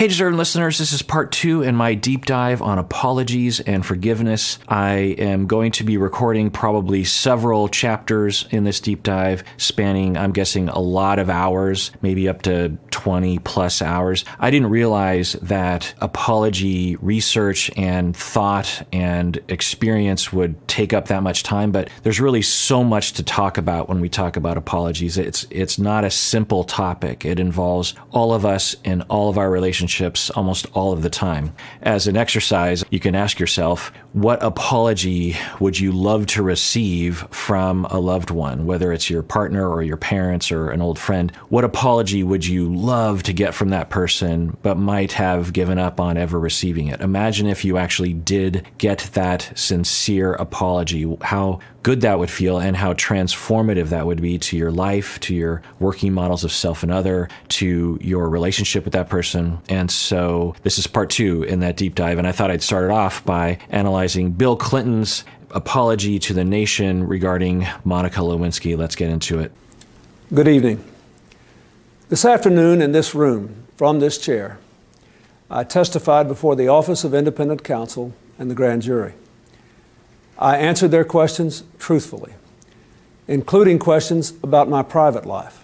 Hey, deserving listeners, this is part two in my deep dive on apologies and forgiveness. I am going to be recording probably several chapters in this deep dive, spanning, I'm guessing, a lot of hours, maybe up to 20 plus hours. I didn't realize that apology research and thought and experience would take up that much time, but there's really so much to talk about when we talk about apologies. It's, it's not a simple topic. It involves all of us in all of our relationships relationships almost all of the time. As an exercise, you can ask yourself, what apology would you love to receive from a loved one, whether it's your partner or your parents or an old friend? What apology would you love to get from that person, but might have given up on ever receiving it? Imagine if you actually did get that sincere apology, how good that would feel and how transformative that would be to your life, to your working models of self and other, to your relationship with that person. And so this is part two in that deep dive. And I thought I'd start it off by analyzing Bill Clinton's apology to the nation regarding Monica Lewinsky. Let's get into it. Good evening. This afternoon in this room, from this chair, I testified before the Office of Independent Counsel and the grand jury. I answered their questions truthfully, including questions about my private life,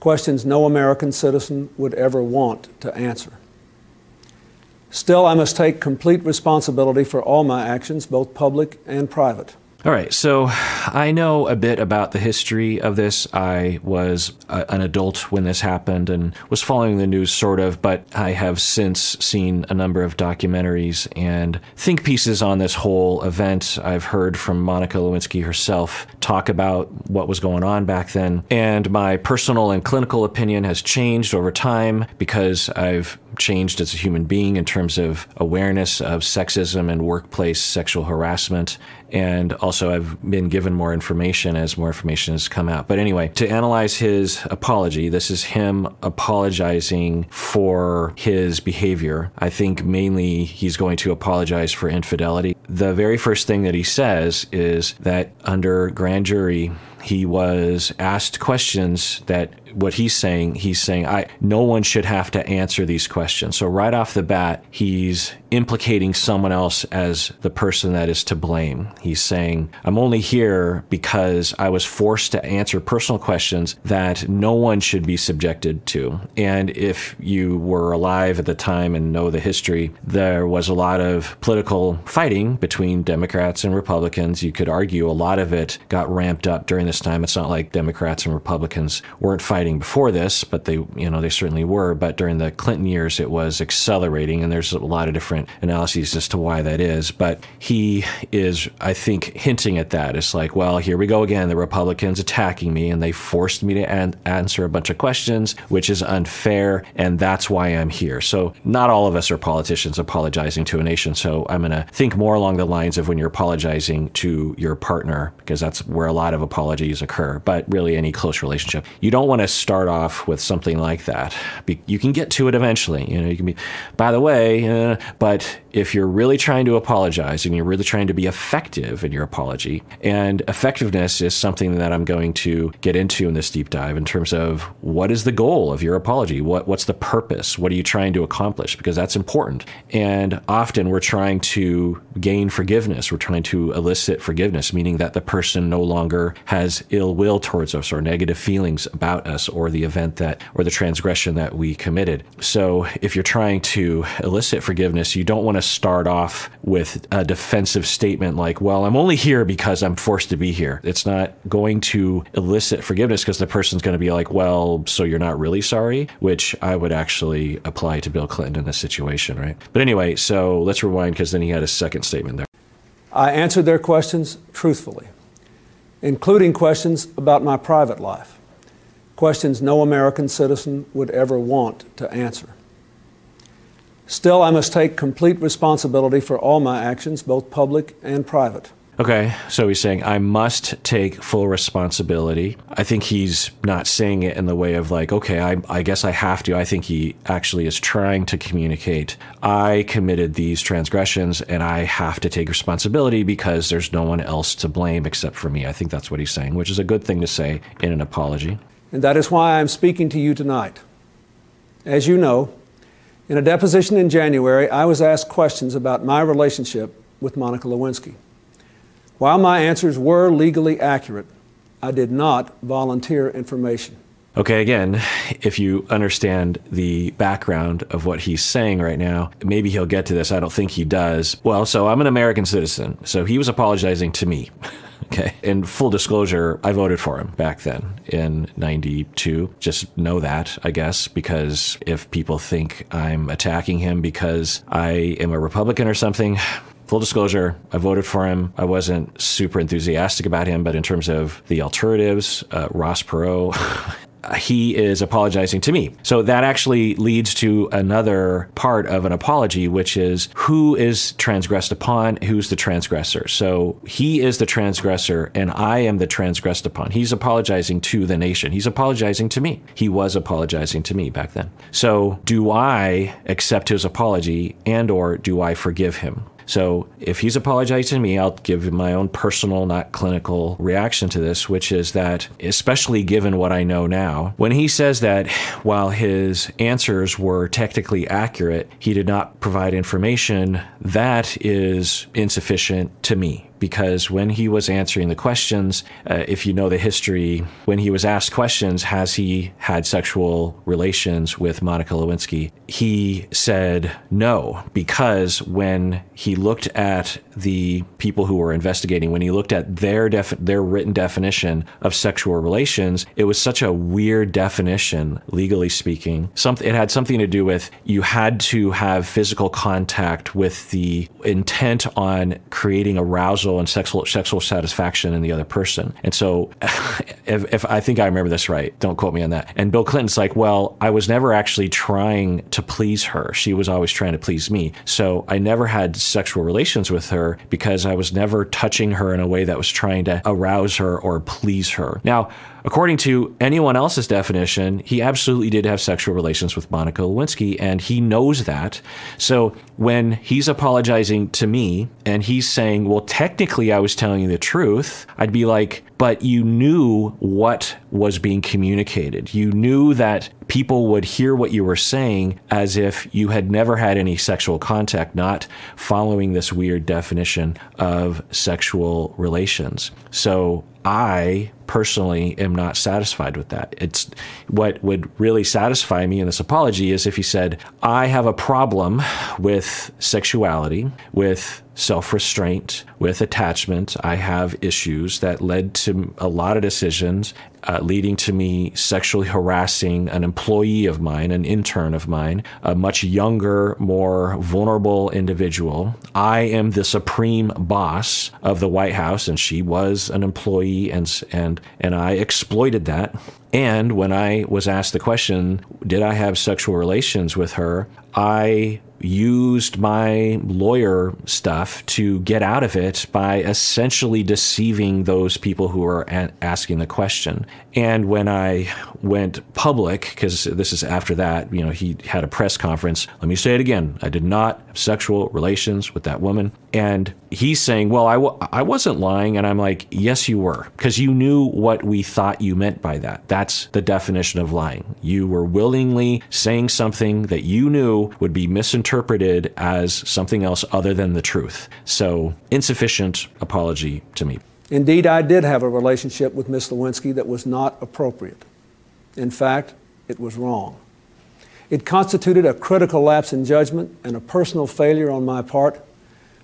questions no American citizen would ever want to answer. Still, I must take complete responsibility for all my actions, both public and private. All right, so I know a bit about the history of this. I was a, an adult when this happened and was following the news sort of, but I have since seen a number of documentaries and think pieces on this whole event. I've heard from Monica Lewinsky herself talk about what was going on back then, and my personal and clinical opinion has changed over time because I've changed as a human being in terms of awareness of sexism and workplace sexual harassment and also I've been given more information as more information has come out. But anyway, to analyze his apology, this is him apologizing for his behavior. I think mainly he's going to apologize for infidelity. The very first thing that he says is that under grand jury, he was asked questions that what he's saying, he's saying, I no one should have to answer these questions. So right off the bat, he's implicating someone else as the person that is to blame. He's saying, I'm only here because I was forced to answer personal questions that no one should be subjected to. And if you were alive at the time and know the history, there was a lot of political fighting between Democrats and Republicans. You could argue a lot of it got ramped up during this time. It's not like Democrats and Republicans weren't fighting before this, but they, you know, they certainly were. But during the Clinton years, it was accelerating, and there's a lot of different analyses as to why that is. But he is, I think, hinting at that. It's like, well, here we go again. The Republicans attacking me, and they forced me to an- answer a bunch of questions, which is unfair, and that's why I'm here. So not all of us are politicians apologizing to a nation. So I'm going to think more along the lines of when you're apologizing to your partner, because that's where a lot of apologies occur. But really, any close relationship, you don't want to start off with something like that. Be- you can get to it eventually. You know, you can be, by the way, uh, but if you're really trying to apologize and you're really trying to be effective in your apology, and effectiveness is something that I'm going to get into in this deep dive in terms of what is the goal of your apology? What, what's the purpose? What are you trying to accomplish? Because that's important. And often we're trying to gain forgiveness. We're trying to elicit forgiveness, meaning that the person no longer has ill will towards us or negative feelings about us or the event that or the transgression that we committed. So if you're trying to elicit forgiveness, you don't want to start off with a defensive statement like, well, I'm only here because I'm forced to be here. It's not going to elicit forgiveness because the person's going to be like, well, so you're not really sorry, which I would actually apply to Bill Clinton in this situation, right? But anyway, so let's rewind because then he had a second statement there. I answered their questions truthfully, including questions about my private life, questions no American citizen would ever want to answer. Still, I must take complete responsibility for all my actions, both public and private. Okay, so he's saying, I must take full responsibility. I think he's not saying it in the way of like, okay, I, I, guess I have to. I think he actually is trying to communicate, I committed these transgressions and I have to take responsibility because there's no one else to blame except for me. I think that's what he's saying, which is a good thing to say in an apology. And that is why I'm speaking to you tonight. As you know, In a deposition in January, I was asked questions about my relationship with Monica Lewinsky. While my answers were legally accurate, I did not volunteer information. Okay, again, if you understand the background of what he's saying right now, maybe he'll get to this. I don't think he does. Well, so I'm an American citizen, so he was apologizing to me. Okay. In full disclosure, I voted for him back then in 92. Just know that, I guess, because if people think I'm attacking him because I am a Republican or something, full disclosure, I voted for him. I wasn't super enthusiastic about him, but in terms of the alternatives, uh, Ross Perot, he is apologizing to me. So that actually leads to another part of an apology, which is who is transgressed upon, who's the transgressor. So he is the transgressor, and I am the transgressed upon. He's apologizing to the nation. He's apologizing to me. He was apologizing to me back then. So do I accept his apology and or do I forgive him? So if he's apologizing to me, I'll give my own personal, not clinical reaction to this, which is that, especially given what I know now, when he says that while his answers were technically accurate, he did not provide information, that is insufficient to me because when he was answering the questions, uh, if you know the history, when he was asked questions, has he had sexual relations with Monica Lewinsky? He said no, because when he looked at the people who were investigating, when he looked at their def- their written definition of sexual relations, it was such a weird definition, legally speaking. Something it had something to do with you had to have physical contact with the intent on creating arousal arousal and sexual sexual satisfaction in the other person. And so, if, if I think I remember this right, don't quote me on that. And Bill Clinton's like, well, I was never actually trying to please her. She was always trying to please me. So I never had sexual relations with her because I was never touching her in a way that was trying to arouse her or please her. Now, According to anyone else's definition, he absolutely did have sexual relations with Monica Lewinsky, and he knows that. So when he's apologizing to me and he's saying, Well, technically I was telling you the truth, I'd be like, But you knew what was being communicated. You knew that people would hear what you were saying as if you had never had any sexual contact, not following this weird definition of sexual relations. So I personally am not satisfied with that. It's what would really satisfy me in this apology is if he said, I have a problem with sexuality, with self restraint, with attachment. I have issues that led to a lot of decisions, uh, leading to me sexually harassing an employee of mine, an intern of mine, a much younger, more vulnerable individual. I am the supreme boss of the White House, and she was an employee, and and and I exploited that. And when I was asked the question, did I have sexual relations with her? I used my lawyer stuff to get out of it by essentially deceiving those people who were a- asking the question. And when I went public, because this is after that, you know, he had a press conference. Let me say it again. I did not have sexual relations with that woman. And he's saying, well, I w- I wasn't lying. And I'm like, yes, you were, because you knew what we thought you meant by that. That's the definition of lying. You were willingly saying something that you knew would be misinterpreted as something else other than the truth. So, insufficient apology to me. Indeed, I did have a relationship with Miss Lewinsky that was not appropriate. In fact, it was wrong. It constituted a critical lapse in judgment and a personal failure on my part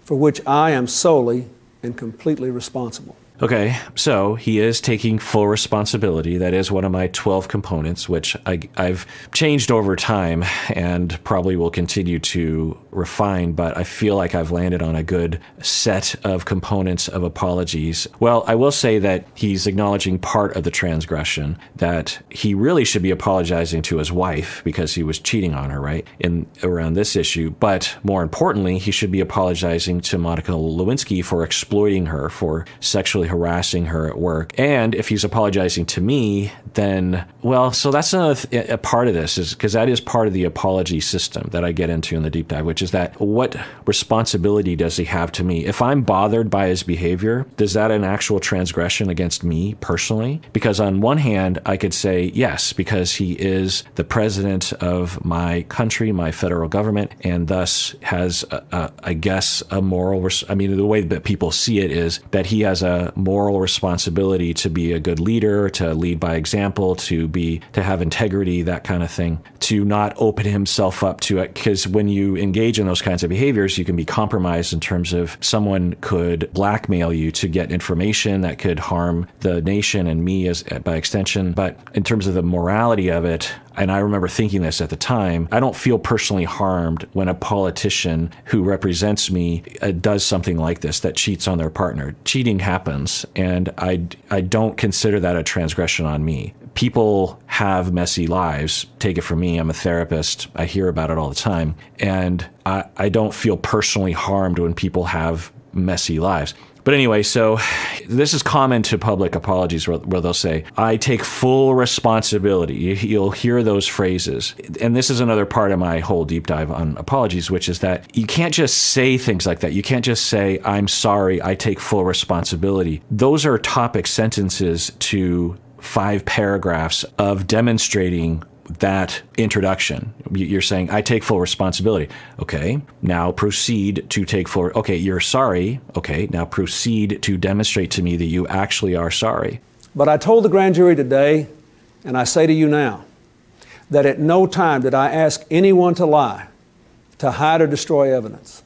for which I am solely and completely responsible. Okay, so he is taking full responsibility. That is one of my 12 components, which I, have changed over time and probably will continue to refine, but I feel like I've landed on a good set of components of apologies. Well, I will say that he's acknowledging part of the transgression, that he really should be apologizing to his wife because he was cheating on her, right? In around this issue. But more importantly, he should be apologizing to Monica Lewinsky for exploiting her, for sexually sexually harassing her at work. And if he's apologizing to me, then, well, so that's another th- a part of this is because that is part of the apology system that I get into in the deep dive, which is that what responsibility does he have to me? If I'm bothered by his behavior, does that an actual transgression against me personally? Because on one hand, I could say yes, because he is the president of my country, my federal government, and thus has, a, a, I guess, a moral. Res- I mean, the way that people see it is that he has a moral responsibility to be a good leader, to lead by example, to be to have integrity, that kind of thing, to not open himself up to it. Because when you engage in those kinds of behaviors, you can be compromised in terms of someone could blackmail you to get information that could harm the nation and me as by extension. But in terms of the morality of it, and I remember thinking this at the time, I don't feel personally harmed when a politician who represents me uh, does something like this that cheats on their partner. Cheating happens, and I, I don't consider that a transgression on me. People have messy lives. Take it from me, I'm a therapist. I hear about it all the time. And I, I don't feel personally harmed when people have messy lives. But anyway, so this is common to public apologies where, where, they'll say, I take full responsibility. You'll hear those phrases. And this is another part of my whole deep dive on apologies, which is that you can't just say things like that. You can't just say, I'm sorry, I take full responsibility. Those are topic sentences to five paragraphs of demonstrating that introduction. You're saying, I take full responsibility. Okay, now proceed to take full. Okay, you're sorry. Okay, now proceed to demonstrate to me that you actually are sorry. But I told the grand jury today, and I say to you now, that at no time did I ask anyone to lie, to hide or destroy evidence,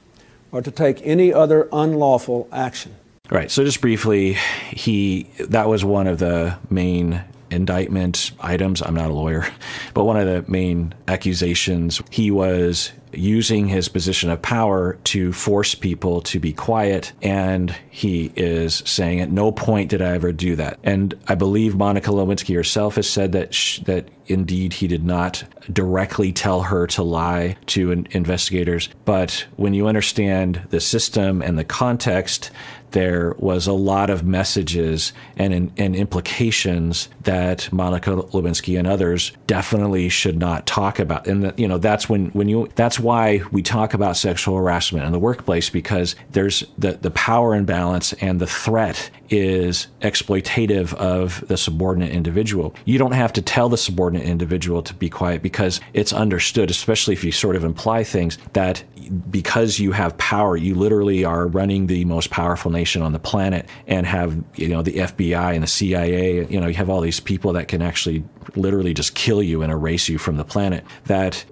or to take any other unlawful action. Right. So just briefly, he that was one of the main indictment items. I'm not a lawyer, but one of the main accusations he was using his position of power to force people to be quiet. And he is saying, at no point did I ever do that. And I believe Monica Lewinsky herself has said that sh- that indeed he did not directly tell her to lie to in- investigators. But when you understand the system and the context, there was a lot of messages and, and implications that Monica Lewinsky and others definitely should not talk about. And the, you know that's when when you that's why we talk about sexual harassment in the workplace because there's the the power imbalance and the threat is exploitative of the subordinate individual. You don't have to tell the subordinate individual to be quiet because it's understood, especially if you sort of imply things that because you have power, you literally are running the most powerful nation on the planet and have, you know, the FBI and the CIA, you know, you have all these people that can actually literally just kill you and erase you from the planet. That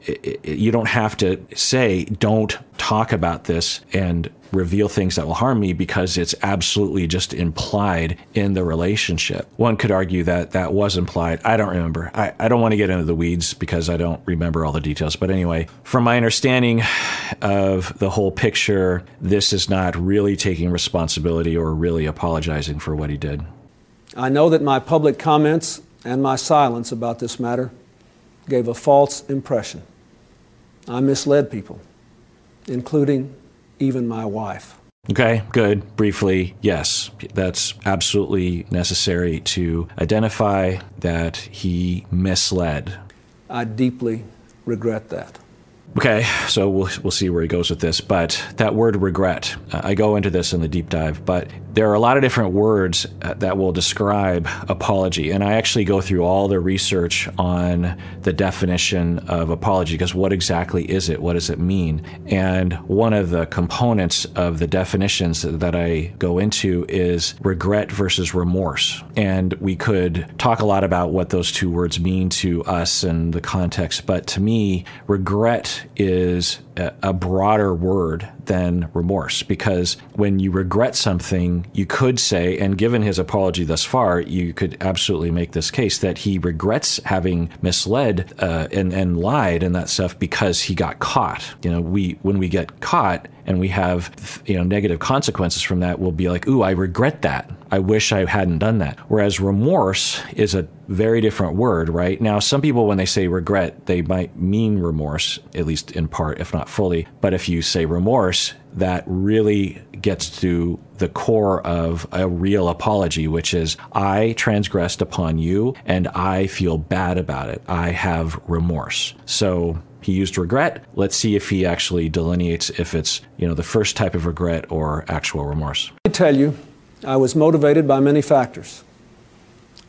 you don't have to say, don't talk about this and reveal things that will harm me because it's absolutely just implied in the relationship. One could argue that that was implied. I don't remember. I, I don't want to get into the weeds because I don't remember all the details. But anyway, from my understanding of the whole picture, this is not really taking responsibility or really apologizing for what he did. I know that my public comments and my silence about this matter gave a false impression. I misled people, including even my wife. Okay, good. Briefly, yes, that's absolutely necessary to identify that he misled. I deeply regret that. Okay, so we'll, we'll see where he goes with this. But that word regret, uh, I go into this in the deep dive, but there are a lot of different words uh, that will describe apology. And I actually go through all the research on the definition of apology because what exactly is it? What does it mean? And one of the components of the definitions that I go into is regret versus remorse. And we could talk a lot about what those two words mean to us and the context, but to me, regret is a broader word than remorse because when you regret something, you could say, and given his apology thus far, you could absolutely make this case that he regrets having misled uh, and, and lied and that stuff because he got caught. You know, we when we get caught and we have you know negative consequences from that, we'll be like, "Ooh, I regret that. I wish I hadn't done that." Whereas remorse is a very different word, right? Now, some people when they say regret, they might mean remorse, at least in part, if not not fully. But if you say remorse, that really gets to the core of a real apology, which is I transgressed upon you and I feel bad about it. I have remorse. So he used regret. Let's see if he actually delineates if it's, you know, the first type of regret or actual remorse. I tell you, I was motivated by many factors.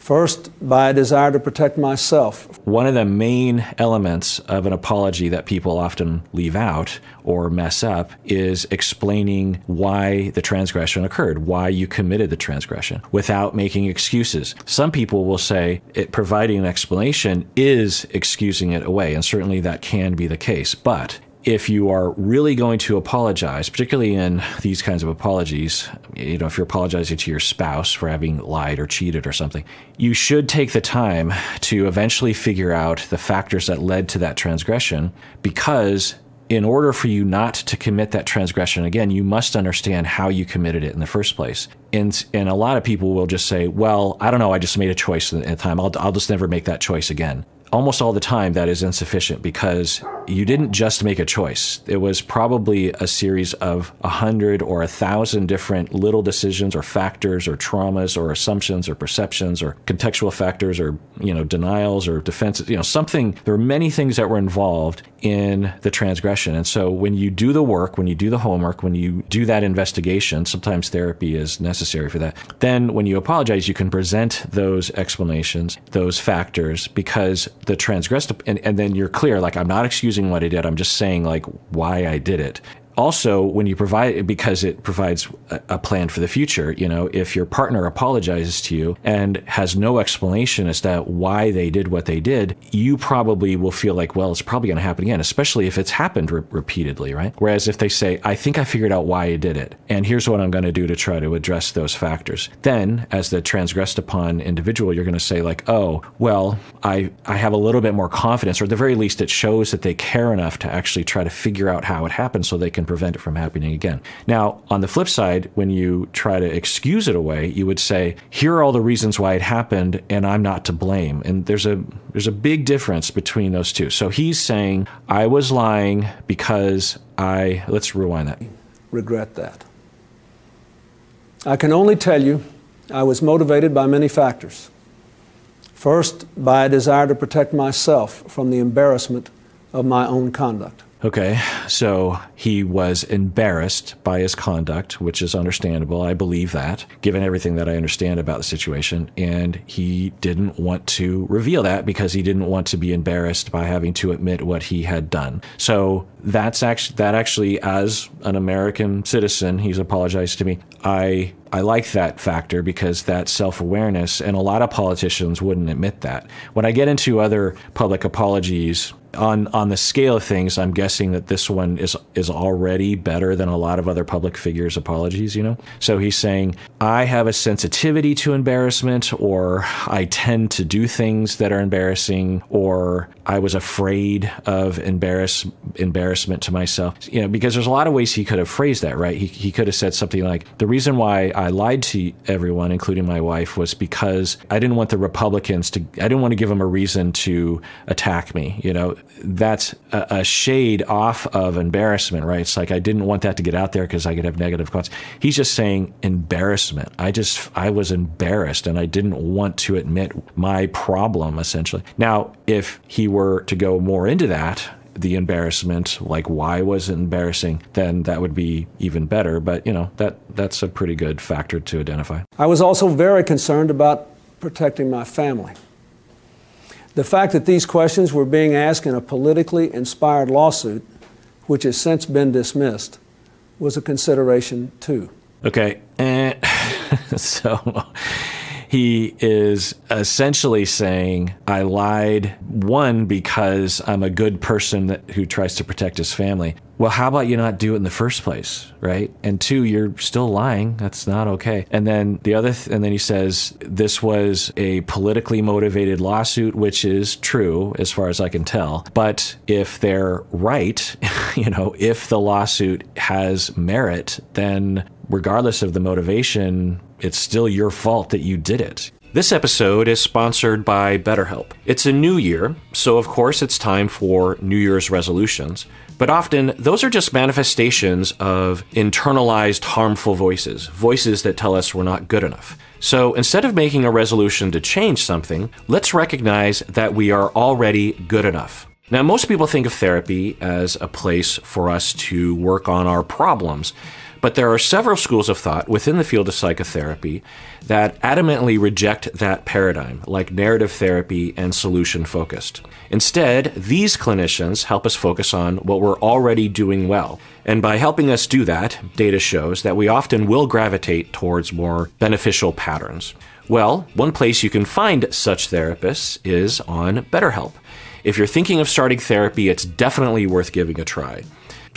First, by a desire to protect myself. One of the main elements of an apology that people often leave out or mess up is explaining why the transgression occurred, why you committed the transgression, without making excuses. Some people will say it, providing an explanation is excusing it away, and certainly that can be the case. But if you are really going to apologize, particularly in these kinds of apologies, you know, if you're apologizing to your spouse for having lied or cheated or something, you should take the time to eventually figure out the factors that led to that transgression because in order for you not to commit that transgression again, you must understand how you committed it in the first place. And, and a lot of people will just say, well, I don't know, I just made a choice at the time. I'll, I'll just never make that choice again almost all the time that is insufficient because you didn't just make a choice. It was probably a series of a hundred or a thousand different little decisions or factors or traumas or assumptions or perceptions or contextual factors or, you know, denials or defenses, you know, something. There were many things that were involved in the transgression. And so when you do the work, when you do the homework, when you do that investigation, sometimes therapy is necessary for that. Then when you apologize, you can present those explanations, those factors, because the transgressed, and, and then you're clear, like, I'm not excusing what I did. I'm just saying, like, why I did it also when you provide because it provides a, plan for the future you know if your partner apologizes to you and has no explanation as to why they did what they did you probably will feel like well it's probably going to happen again especially if it's happened re- repeatedly right? Whereas if they say i think i figured out why i did it and here's what i'm going to do to try to address those factors then as the transgressed upon individual you're going to say like oh well i i have a little bit more confidence or at the very least it shows that they care enough to actually try to figure out how it happened so they can prevent it from happening again. Now, on the flip side, when you try to excuse it away, you would say, here are all the reasons why it happened and I'm not to blame. And there's a there's a big difference between those two. So he's saying, I was lying because I let's rewind that. Regret that. I can only tell you I was motivated by many factors. First, by a desire to protect myself from the embarrassment of my own conduct. Okay, so he was embarrassed by his conduct, which is understandable. I believe that, given everything that I understand about the situation. And he didn't want to reveal that because he didn't want to be embarrassed by having to admit what he had done. So that's actually, that actually, as an American citizen, he's apologized to me. I I like that factor because that self awareness, and a lot of politicians wouldn't admit that. When I get into other public apologies, on on the scale of things, I'm guessing that this one is is already better than a lot of other public figures' apologies. You know, so he's saying I have a sensitivity to embarrassment, or I tend to do things that are embarrassing, or I was afraid of embarrass embarrassment to myself. You know, because there's a lot of ways he could have phrased that. Right? He he could have said something like the reason why I lied to everyone, including my wife, was because I didn't want the Republicans to. I didn't want to give them a reason to attack me. You know, that's a, a, shade off of embarrassment, right? It's like I didn't want that to get out there because I could have negative consequences. He's just saying embarrassment. I just I was embarrassed and I didn't want to admit my problem essentially. Now, if he were to go more into that, the embarrassment, like why was it embarrassing, then that would be even better. But you know that that's a pretty good factor to identify. I was also very concerned about protecting my family. The fact that these questions were being asked in a politically inspired lawsuit, which has since been dismissed, was a consideration too. Okay. Eh, so he is essentially saying, I lied, one, because I'm a good person that, who tries to protect his family. Well, how about you not do it in the first place, right? And two, you're still lying. That's not okay. And then the other, th- and then he says this was a politically motivated lawsuit, which is true as far as I can tell. But if they're right, you know, if the lawsuit has merit, then regardless of the motivation, it's still your fault that you did it. This episode is sponsored by BetterHelp. It's a new year, so of course it's time for New Year's resolutions. But often, those are just manifestations of internalized harmful voices, voices that tell us we're not good enough. So instead of making a resolution to change something, let's recognize that we are already good enough. Now, most people think of therapy as a place for us to work on our problems. But there are several schools of thought within the field of psychotherapy that adamantly reject that paradigm, like narrative therapy and solution focused. Instead, these clinicians help us focus on what we're already doing well. And by helping us do that, data shows that we often will gravitate towards more beneficial patterns. Well, one place you can find such therapists is on BetterHelp. If you're thinking of starting therapy, it's definitely worth giving a try.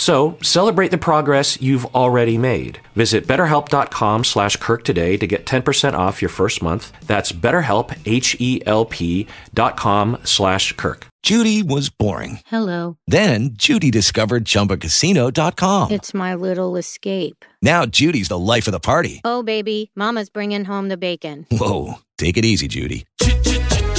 So celebrate the progress you've already made. Visit betterhelp.com slash Kirk today to get 10% off your first month. That's betterhelp, H-E-L-P dot com slash Kirk. Judy was boring. Hello. Then Judy discovered ChumbaCasino.com. It's my little escape. Now Judy's the life of the party. Oh, baby, mama's bringing home the bacon. Whoa, take it easy, Judy.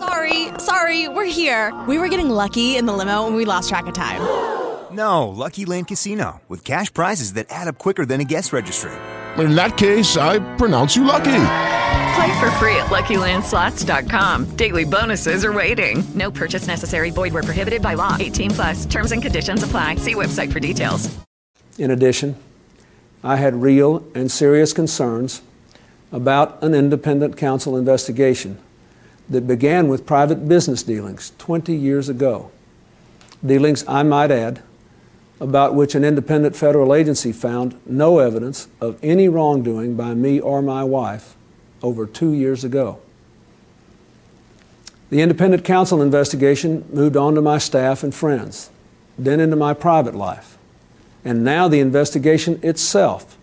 Sorry, sorry, we're here. We were getting lucky in the limo and we lost track of time. No, Lucky Land Casino, with cash prizes that add up quicker than a guest registry. In that case, I pronounce you lucky. Play for free at LuckyLandSlots.com. Daily bonuses are waiting. No purchase necessary. Void where prohibited by law. 18 plus. Terms and conditions apply. See website for details. In addition, I had real and serious concerns about an independent counsel investigation that began with private business dealings 20 years ago. Dealings, I might add, about which an independent federal agency found no evidence of any wrongdoing by me or my wife over two years ago. The independent counsel investigation moved on to my staff and friends, then into my private life, and now the investigation itself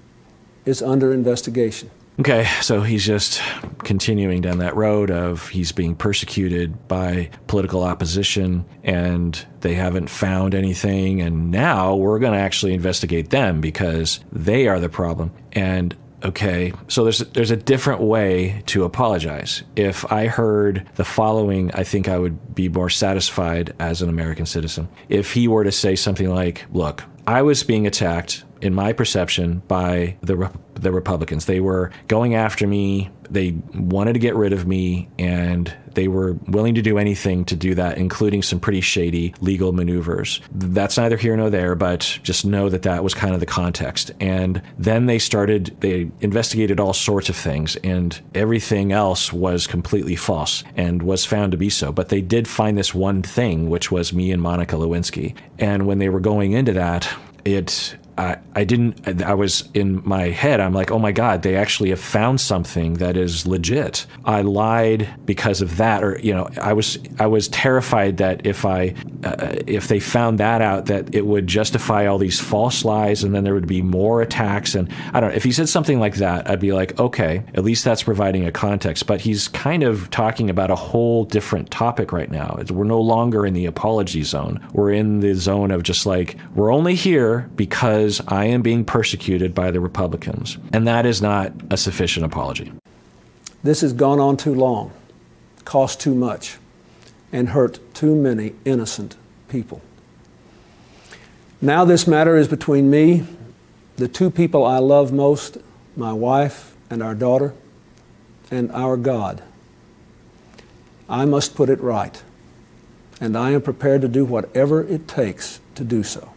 is under investigation. Okay, so he's just continuing down that road of he's being persecuted by political opposition and they haven't found anything and now we're going to actually investigate them because they are the problem. And okay, so there's there's a different way to apologize. If I heard the following, I think I would be more satisfied as an American citizen. If he were to say something like, "Look, I was being attacked in my perception by the the Republicans. They were going after me. They wanted to get rid of me, and they were willing to do anything to do that, including some pretty shady legal maneuvers. That's neither here nor there, but just know that that was kind of the context. And then they started, they investigated all sorts of things, and everything else was completely false and was found to be so. But they did find this one thing, which was me and Monica Lewinsky. And when they were going into that, it I, I didn't I was in my head I'm like oh my god they actually have found something that is legit. I lied because of that or you know I was I was terrified that if I uh, if they found that out that it would justify all these false lies and then there would be more attacks and I don't know if he said something like that I'd be like okay at least that's providing a context. But he's kind of talking about a whole different topic right now. We're no longer in the apology zone. We're in the zone of just like we're only here because I am being persecuted by the Republicans. And that is not a sufficient apology. This has gone on too long, cost too much, and hurt too many innocent people. Now, this matter is between me, the two people I love most, my wife and our daughter, and our God. I must put it right, and I am prepared to do whatever it takes to do so.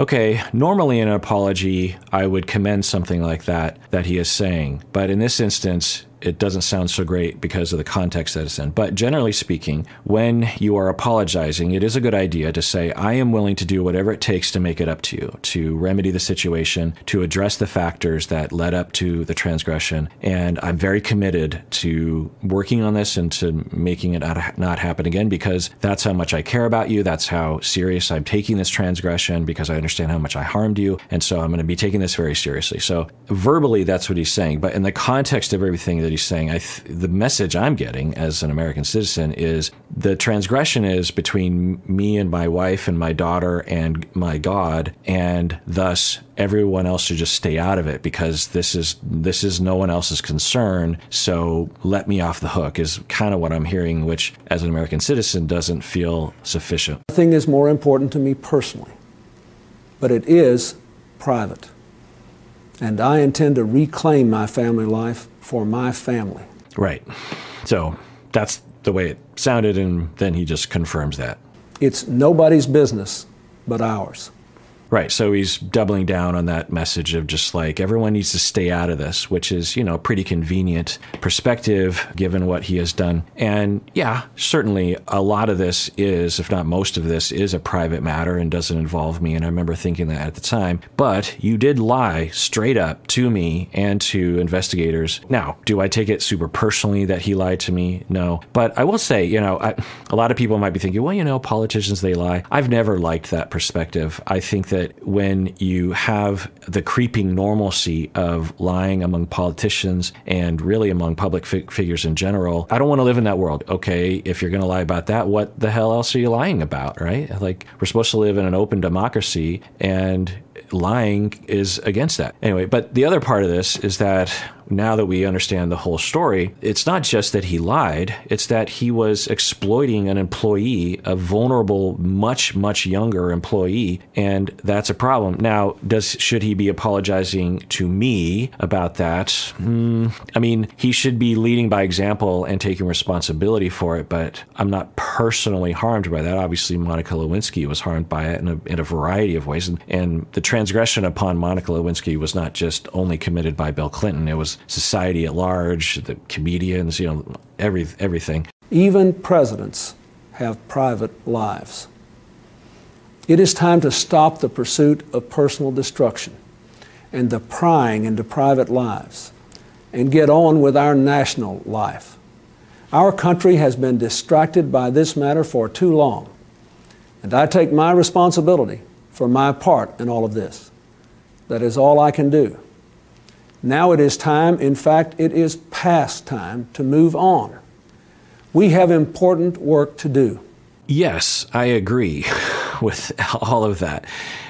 Okay, normally in an apology, I would commend something like that that he is saying. But in this instance, it doesn't sound so great because of the context that it's in. But generally speaking, when you are apologizing, it is a good idea to say, I am willing to do whatever it takes to make it up to you, to remedy the situation, to address the factors that led up to the transgression. And I'm very committed to working on this and to making it not happen again because that's how much I care about you. That's how serious I'm taking this transgression because I understand how much I harmed you. And so I'm going to be taking this very seriously. So verbally, that's what he's saying. But in the context of everything he's saying, th- the message I'm getting as an American citizen is the transgression is between me and my wife and my daughter and my God, and thus everyone else should just stay out of it because this is this is no one else's concern. So let me off the hook is kind of what I'm hearing, which as an American citizen doesn't feel sufficient. Nothing is more important to me personally, but it is private. And I intend to reclaim my family life for my family. Right. So that's the way it sounded, and then he just confirms that. It's nobody's business but ours. Right. So he's doubling down on that message of just like everyone needs to stay out of this, which is, you know, pretty convenient perspective given what he has done. And yeah, certainly a lot of this is, if not most of this, is a private matter and doesn't involve me. And I remember thinking that at the time. But you did lie straight up to me and to investigators. Now, do I take it super personally that he lied to me? No. But I will say, you know, I, a lot of people might be thinking, well, you know, politicians, they lie. I've never liked that perspective. I think that that when you have the creeping normalcy of lying among politicians and really among public figures in general, I don't want to live in that world. Okay, if you're going to lie about that, what the hell else are you lying about, right? Like, we're supposed to live in an open democracy, and lying is against that. Anyway, but the other part of this is that now that we understand the whole story, it's not just that he lied, it's that he was exploiting an employee, a vulnerable, much, much younger employee, and that's a problem. Now, does should he be apologizing to me about that? Mm, I mean, he should be leading by example and taking responsibility for it, but I'm not personally harmed by that. Obviously, Monica Lewinsky was harmed by it in a, in a variety of ways, and, and the transgression upon Monica Lewinsky was not just only committed by Bill Clinton, it was society at large, the comedians, you know, every, everything. Even presidents have private lives. It is time to stop the pursuit of personal destruction and the prying into private lives and get on with our national life. Our country has been distracted by this matter for too long, and I take my responsibility for my part in all of this. That is all I can do. Now it is time, in fact, it is past time to move on. We have important work to do. Yes, I agree with all of that.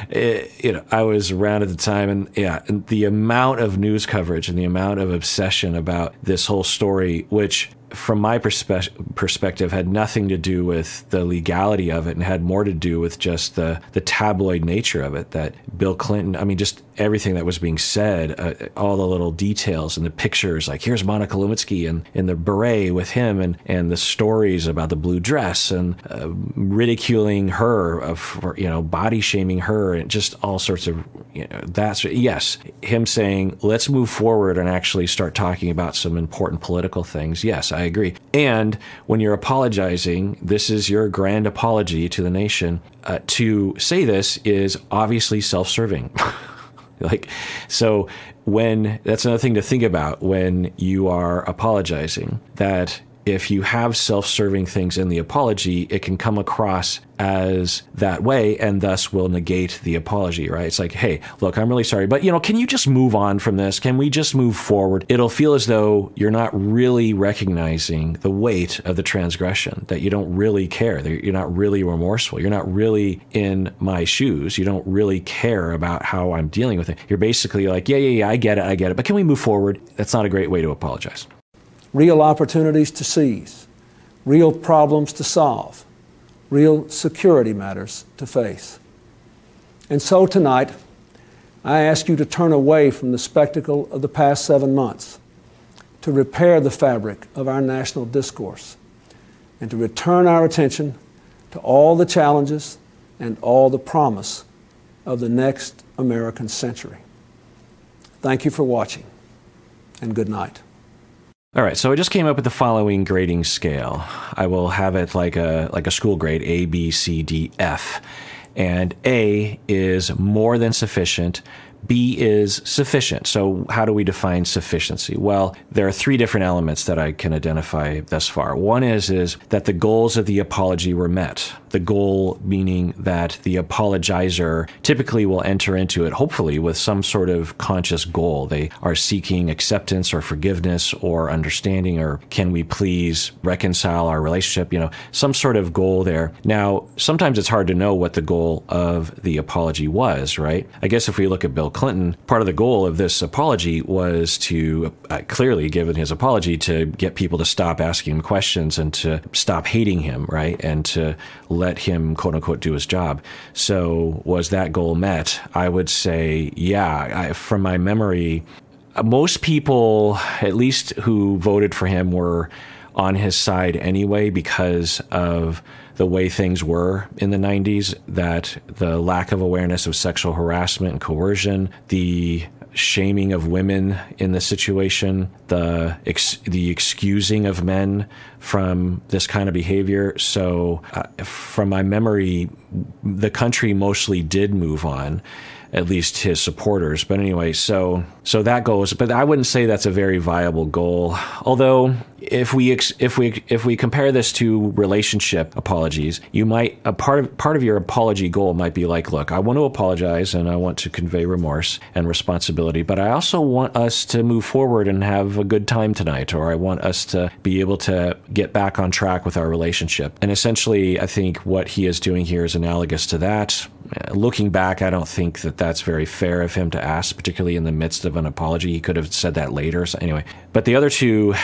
It, you know, I was around at the time, and yeah, and the amount of news coverage and the amount of obsession about this whole story, which from my perspe- perspective, had nothing to do with the legality of it and had more to do with just the, the tabloid nature of it. That Bill Clinton, I mean, just everything that was being said, uh, all the little details and the pictures, like here's Monica Lewinsky and in the beret with him, and, and the stories about the blue dress and uh, ridiculing her, of you know, body shaming her, and just all sorts of you know, that's yes, him saying let's move forward and actually start talking about some important political things. Yes, I agree. And when you're apologizing, this is your grand apology to the nation. Uh, to say this is obviously self-serving. like, so when that's another thing to think about when you are apologizing that if you have self serving things in the apology, it can come across as that way and thus will negate the apology, right? It's like, hey, look, I'm really sorry, but you know, can you just move on from this? Can we just move forward? It'll feel as though you're not really recognizing the weight of the transgression, that you don't really care, that you're not really remorseful, you're not really in my shoes, you don't really care about how I'm dealing with it. You're basically like, yeah, yeah, yeah, I get it, I get it, but can we move forward? That's not a great way to apologize real opportunities to seize, real problems to solve, real security matters to face. And so tonight, I ask you to turn away from the spectacle of the past seven months, to repair the fabric of our national discourse, and to return our attention to all the challenges and all the promise of the next American century. Thank you for watching, and good night. All right, so I just came up with the following grading scale. I will have it like a like a school grade A, B, C, D, F. And A is more than sufficient. B is sufficient. So, how do we define sufficiency? Well, there are three different elements that I can identify thus far. One is is that the goals of the apology were met. The goal meaning that the apologizer typically will enter into it, hopefully, with some sort of conscious goal. They are seeking acceptance or forgiveness or understanding, or can we please reconcile our relationship? You know, some sort of goal there. Now, sometimes it's hard to know what the goal of the apology was, right? I guess if we look at Bill Clinton, part of the goal of this apology was to uh, clearly, given his apology, to get people to stop asking him questions and to stop hating him, right? And to let him, quote unquote, do his job. So, was that goal met? I would say, yeah. I, from my memory, most people, at least who voted for him, were on his side anyway because of the way things were in the 90s, that the lack of awareness of sexual harassment and coercion, the shaming of women in the situation, the ex- the excusing of men from this kind of behavior. So, uh, from my memory, the country mostly did move on at least his supporters. But anyway, so so that goes. But I wouldn't say that's a very viable goal. Although if we if we if we compare this to relationship apologies, you might a part of part of your apology goal might be like, look, I want to apologize and I want to convey remorse and responsibility, but I also want us to move forward and have a good time tonight, or I want us to be able to get back on track with our relationship. And essentially, I think what he is doing here is analogous to that. Looking back, I don't think that that's very fair of him to ask, particularly in the midst of an apology. He could have said that later. So anyway, but the other two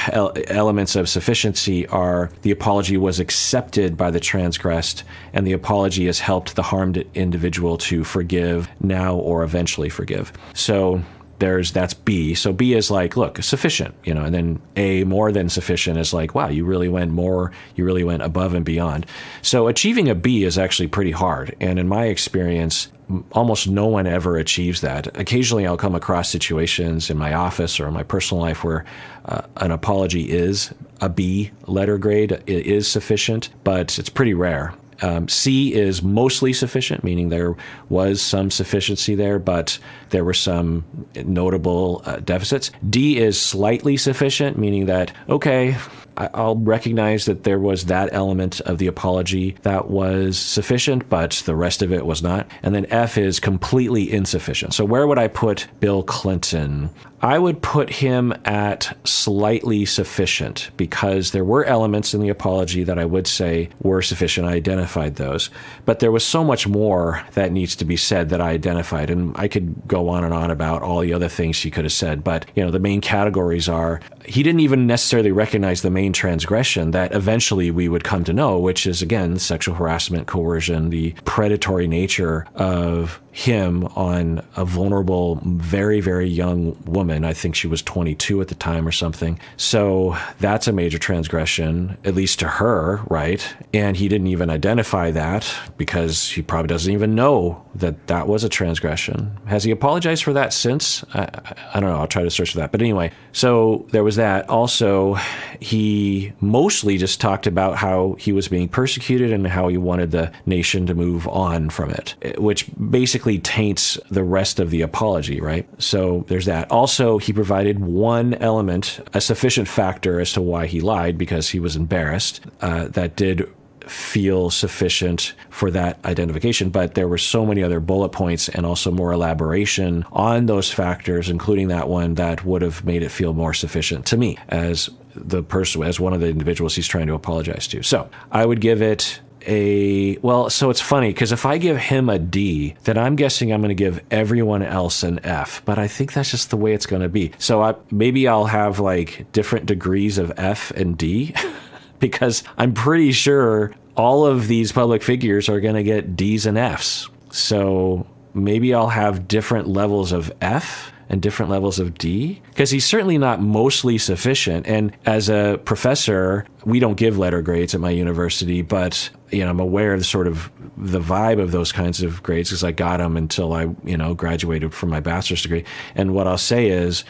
elements of sufficiency are the apology was accepted by the transgressed, and the apology has helped the harmed individual to forgive now or eventually forgive. So there's that's B. So B is like, look, sufficient, you know, and then A more than sufficient is like, wow, you really went more, you really went above and beyond. So achieving a B is actually pretty hard. And in my experience, almost no one ever achieves that. Occasionally I'll come across situations in my office or in my personal life where uh, an apology is a B letter grade, it is sufficient, but it's pretty rare. Um, C is mostly sufficient, meaning there was some sufficiency there, but there were some notable uh, deficits. D is slightly sufficient, meaning that, okay, I'll recognize that there was that element of the apology that was sufficient, but the rest of it was not. And then F is completely insufficient. So where would I put Bill Clinton? I would put him at slightly sufficient because there were elements in the apology that I would say were sufficient. I identified those. But there was so much more that needs to be said that I identified. And I could go on and on about all the other things he could have said. But, you know, the main categories are he didn't even necessarily recognize the main transgression that eventually we would come to know, which is, again, sexual harassment, coercion, the predatory nature of him on a vulnerable, very, very young woman. I think she was 22 at the time or something. So that's a major transgression, at least to her, right? And he didn't even identify that because he probably doesn't even know that that was a transgression. Has he apologized for that since? I, I don't know. I'll try to search for that. But anyway, so there was that. Also, he mostly just talked about how he was being persecuted and how he wanted the nation to move on from it, which basically taints the rest of the apology, right? So there's that. Also, he provided one element, a sufficient factor as to why he lied because he was embarrassed, uh, that did feel sufficient for that identification, but there were so many other bullet points and also more elaboration on those factors, including that one that would have made it feel more sufficient to me as the person, as one of the individuals he's trying to apologize to. So I would give it a well so it's funny because if i give him a d then i'm guessing i'm going to give everyone else an f but i think that's just the way it's going to be. So I, maybe i'll have like different degrees of f and d because i'm pretty sure all of these public figures are going to get d's and f's. So maybe i'll have different levels of f and different levels of D? Because he's certainly not mostly sufficient. And as a professor, we don't give letter grades at my university, but you know, I'm aware of sort of the vibe of those kinds of grades because I got them until I, you know, graduated from my bachelor's degree. And what I'll say is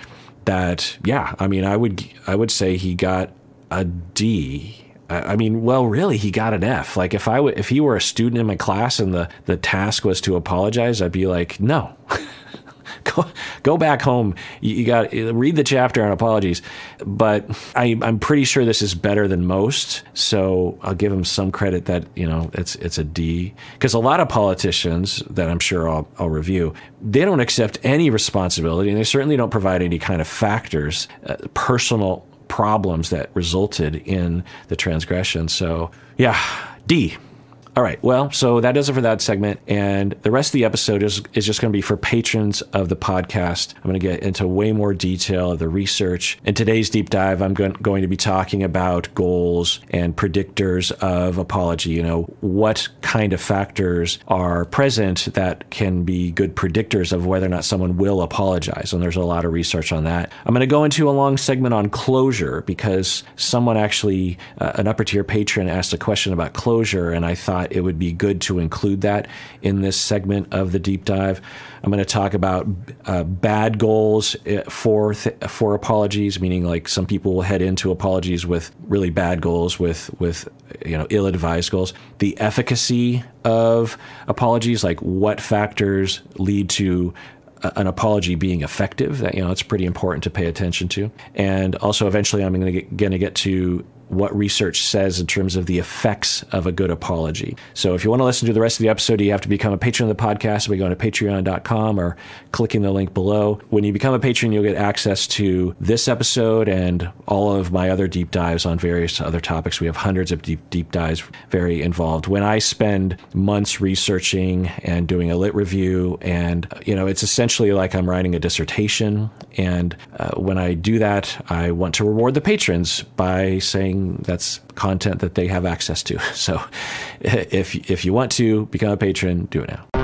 that yeah, I mean, I would I would say he got a D I mean, well, really, he got an F. Like if I w- if he were a student in my class and the the task was to apologize, I'd be like, no. Go, go back home. You, you got read the chapter on apologies, but I, I'm pretty sure this is better than most. So I'll give him some credit that you know it's it's a D because a lot of politicians that I'm sure I'll, I'll review they don't accept any responsibility and they certainly don't provide any kind of factors, uh, personal problems that resulted in the transgression. So yeah, D. All right. Well, so that does it for that segment. And the rest of the episode is, is just going to be for patrons of the podcast. I'm going to get into way more detail of the research. In today's deep dive, I'm going, going to be talking about goals and predictors of apology. You know, what kind of factors are present that can be good predictors of whether or not someone will apologize. And there's a lot of research on that. I'm going to go into a long segment on closure because someone actually, uh, an upper tier patron, asked a question about closure. And I thought, it would be good to include that in this segment of the deep dive. I'm going to talk about uh, bad goals uh, for th- for apologies, meaning like some people will head into apologies with really bad goals, with with you know ill-advised goals. The efficacy of apologies, like what factors lead to an apology being effective. That you know, it's pretty important to pay attention to. And also, eventually, I'm going to get, going to get to what research says in terms of the effects of a good apology. So if you want to listen to the rest of the episode, you have to become a patron of the podcast by going to patreon.com or clicking the link below. When you become a patron, you'll get access to this episode and all of my other deep dives on various other topics. We have hundreds of deep deep dives, very involved. When I spend months researching and doing a lit review, and you know, it's essentially like I'm writing a dissertation. And uh, when I do that, I want to reward the patrons by saying that's content that they have access to. So if if you want to become a patron, do it now.